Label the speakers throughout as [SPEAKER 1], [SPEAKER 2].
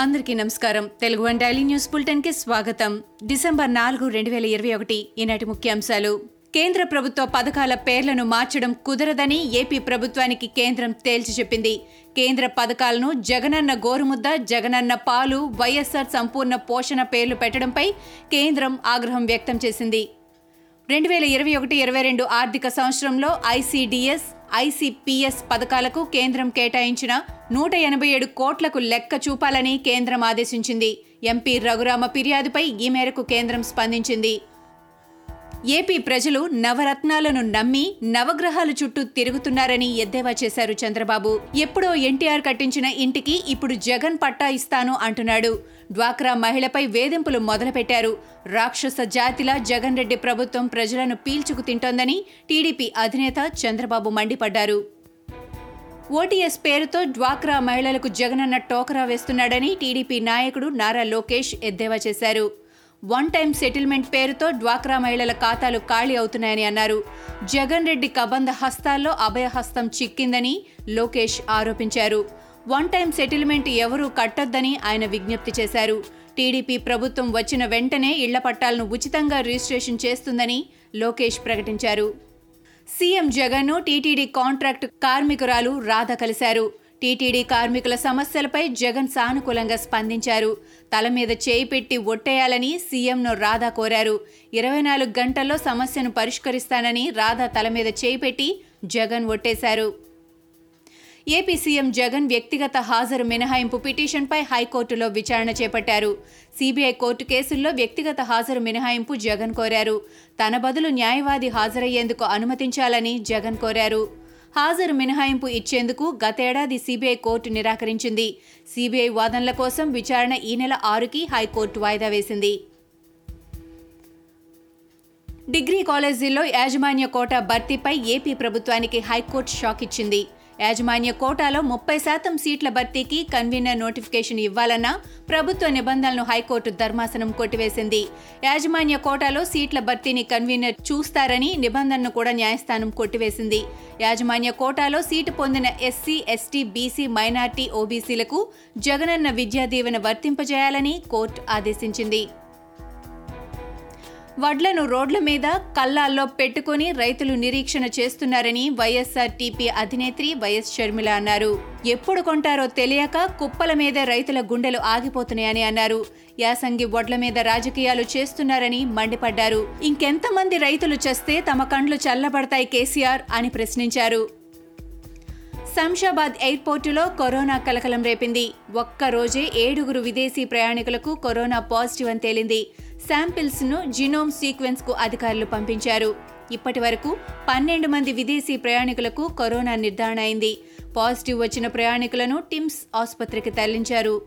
[SPEAKER 1] అందరికీ నమస్కారం. Telugu one daily news బులెటిన్కి స్వాగతం. డిసెంబర్ నాలుగు రెండు వేల ఇరవై ఒకటి ఈనాటి ముఖ్యాంశాలు. కేంద్ర ప్రభుత్వ పథకాల పేర్లను మార్చడం కుదరదని ఏపీ ప్రభుత్వానికి కేంద్రం తేల్చి చెప్పింది. కేంద్ర పథకాలను జగనన్న గోరుముద్ద జగనన్న పాలు వైఎస్ఆర్ సంపూర్ణ పోషణ పేర్లు పెట్టడంపై కేంద్రం ఆగ్రహం వ్యక్తం చేసింది. రెండు వేల ఇరవై ఒకటి ఇరవై రెండు ఆర్థిక సంవత్సరంలో ఐసీడీఎస్ ఐసీపీఎస్ పథకాలకు కేంద్రం కేటాయించిన నూట ఎనభై ఏడు కోట్లకు లెక్క చూపాలని కేంద్రం ఆదేశించింది. ఎంపీ రఘురామ ఫిర్యాదుపై ఈ మేరకు కేంద్రం స్పందించింది. ఏపీ ప్రజలు నవరత్నాలను నమ్మి నవగ్రహాల చుట్టూ తిరుగుతున్నారని ఎద్దేవా చేశారు చంద్రబాబు. ఎప్పుడో ఎన్టీఆర్ కట్టించిన ఇంటికి ఇప్పుడు జగన్ పట్టా ఇస్తాను అంటున్నాడు. డ్వాక్రా మహిళపై వేధింపులు మొదలుపెట్టారు. రాక్షస జాతిలా జగన్ రెడ్డి ప్రభుత్వం ప్రజలను పీల్చుకు తింటోందని టీడీపీ అధినేత చంద్రబాబు మండిపడ్డారు. ఓటీఎస్ పేరుతో డ్వాక్రా మహిళలకు జగనన్న టోకరా వేస్తున్నాడని టీడీపీ నాయకుడు నారా లోకేష్ ఎద్దేవా చేశారు. వన్ టైం సెటిల్మెంట్ పేరుతో డ్వాక్రా మహిళల ఖాతాలు ఖాళీ అవుతున్నాయని అన్నారు. జగన్ రెడ్డి కబంధ హస్తాల్లో అభయహస్తం చిక్కిందని లోకేష్ ఆరోపించారు. వన్ టైం సెటిల్మెంట్ ఎవరూ కట్టొద్దని ఆయన విజ్ఞప్తి చేశారు. టీడీపీ ప్రభుత్వం వచ్చిన వెంటనే ఇళ్ళ పట్టాలను ఉచితంగా రిజిస్ట్రేషన్ చేస్తుందని లోకేష్ ప్రకటించారు. సీఎం జగన్ను టీటీడీ కాంట్రాక్ట్ కార్మికురాలు రాధ కలిశారు. టీటీడీ కార్మికుల సమస్యలపై జగన్ సానుకూలంగా స్పందించారు. తల మీద చేయి పెట్టి ఒట్టేయాలని సీఎంను రాధా కోరారు. ఇరవై నాలుగు గంటల్లో సమస్యను పరిష్కరిస్తానని రాధా తల మీద చేయి పెట్టి జగన్ ఒట్టేశారు. ఏపీ సీఎం జగన్ వ్యక్తిగత హాజరు మినహాయింపు పిటిషన్పై హైకోర్టులో విచారణ చేపట్టారు. సీబీఐ కోర్టు కేసుల్లో వ్యక్తిగత హాజరు మినహాయింపు జగన్ కోరారు. తన బదులు న్యాయవాది హాజరయ్యేందుకు అనుమతించాలని జగన్ కోరారు. హాజరు మినహాయింపు ఇచ్చేందుకు గతేడాది సీబీఐ కోర్టు నిరాకరించింది. సీబీఐ వాదనల కోసం విచారణ ఈ నెల ఆరుకి హైకోర్టు వాయిదా వేసింది. డిగ్రీ కాలేజీల్లో యాజమాన్య కోటా భర్తీపై ఏపీ ప్రభుత్వానికి హైకోర్టు షాక్ ఇచ్చింది. యాజమాన్య కోటాలో ముప్పై శాతం సీట్ల భర్తీకి కన్వీనర్ నోటిఫికేషన్ ఇవ్వాలన్న ప్రభుత్వ నిబంధనలను హైకోర్టు ధర్మాసనం కొట్టివేసింది. యాజమాన్య కోటాలో సీట్ల భర్తీని కన్వీనర్ చూస్తారని నిబంధనను కూడా న్యాయస్థానం కొట్టివేసింది. యాజమాన్య కోటాలో సీటు పొందిన ఎస్సీ ఎస్టీ బీసీ మైనార్టీ ఓబీసీలకు జగనన్న విద్యా దీవెన వర్తింపజేయాలని కోర్టు ఆదేశించింది. వడ్లను రోడ్ల మీద కల్లాల్లో పెట్టుకుని రైతులు నిరీక్షణ చేస్తున్నారని వైఎస్ఆర్ టీపీ అధినేత్రి వైఎస్ షర్మిల అన్నారు. ఎప్పుడు కొంటారో తెలియక కుప్పల మీద రైతుల గుండెలు ఆగిపోతున్నాయని అన్నారు. యాసంగి వడ్ల మీద రాజకీయాలు చేస్తున్నారని మండిపడ్డారు. ఇంకెంతమంది రైతులు చేస్తే తమ కండ్లు చల్లబడతాయి కేసీఆర్ అని ప్రశ్నించారు. శంషాబాద్ ఎయిర్పోర్టులో కరోనా కలకలం రేపింది. ఒక్క రోజే ఏడుగురు విదేశీ ప్రయాణికులకు కరోనా పాజిటివ్ అని తేలింది. శాంపిల్స్ను జినోమ్ సీక్వెన్స్కు అధికారులు పంపించారు. ఇప్పటి వరకు పన్నెండు మంది విదేశీ ప్రయాణికులకు కరోనా నిర్ధారణ అయింది. పాజిటివ్ వచ్చిన ప్రయాణికులను టిమ్స్ ఆసుపత్రికి తరలించారు.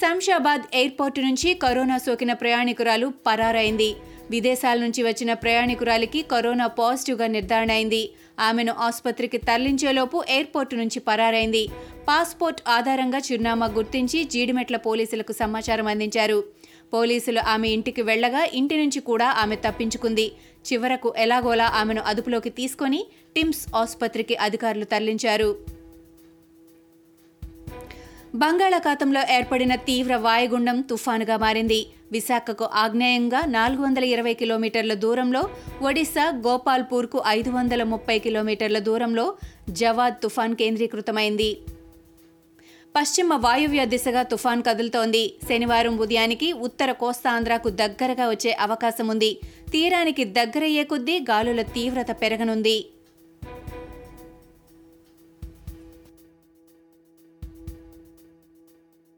[SPEAKER 1] శంషాబాద్ ఎయిర్పోర్టు నుంచి కరోనా సోకిన ప్రయాణికురాలు పరారైంది విదేశాల నుంచి వచ్చిన ప్రయాణికురాలికి కరోనా పాజిటివ్గా నిర్ధారణ అయింది. ఆమెను ఆసుపత్రికి తరలించేలోపు ఎయిర్పోర్టు నుంచి పరారైంది. పాస్పోర్ట్ ఆధారంగా చిరునామా గుర్తించి జీడిమెట్ల పోలీసులకు సమాచారం అందించారు. పోలీసులు ఆమె ఇంటికి వెళ్ళగా ఇంటి నుంచి కూడా ఆమె తప్పించుకుంది. చివరకు ఎలాగోలా ఆమెను అదుపులోకి తీసుకొని టిమ్స్ ఆసుపత్రికి అధికారులు తరలించారు. బంగాళాఖాతంలో ఏర్పడిన తీవ్ర వాయుగుండం తుఫానుగా మారింది. విశాఖకు ఆగ్నేయంగా నాలుగు వందల ఇరవై కిలోమీటర్ల దూరంలో ఒడిశా గోపాల్పూర్కు ఐదు వందల ముప్పై కిలోమీటర్ల దూరంలో జవాద్ తుఫాన్ కేంద్రీకృతమైంది. పశ్చిమ వాయువ్య దిశగా తుఫాన్ కదులుతోంది. శనివారం ఉదయానికి ఉత్తర కోస్తాంధ్రకు దగ్గరగా వచ్చే అవకాశం ఉంది తీరానికి దగ్గరయ్యే కొద్దీ గాలుల తీవ్రత పెరగనుంది.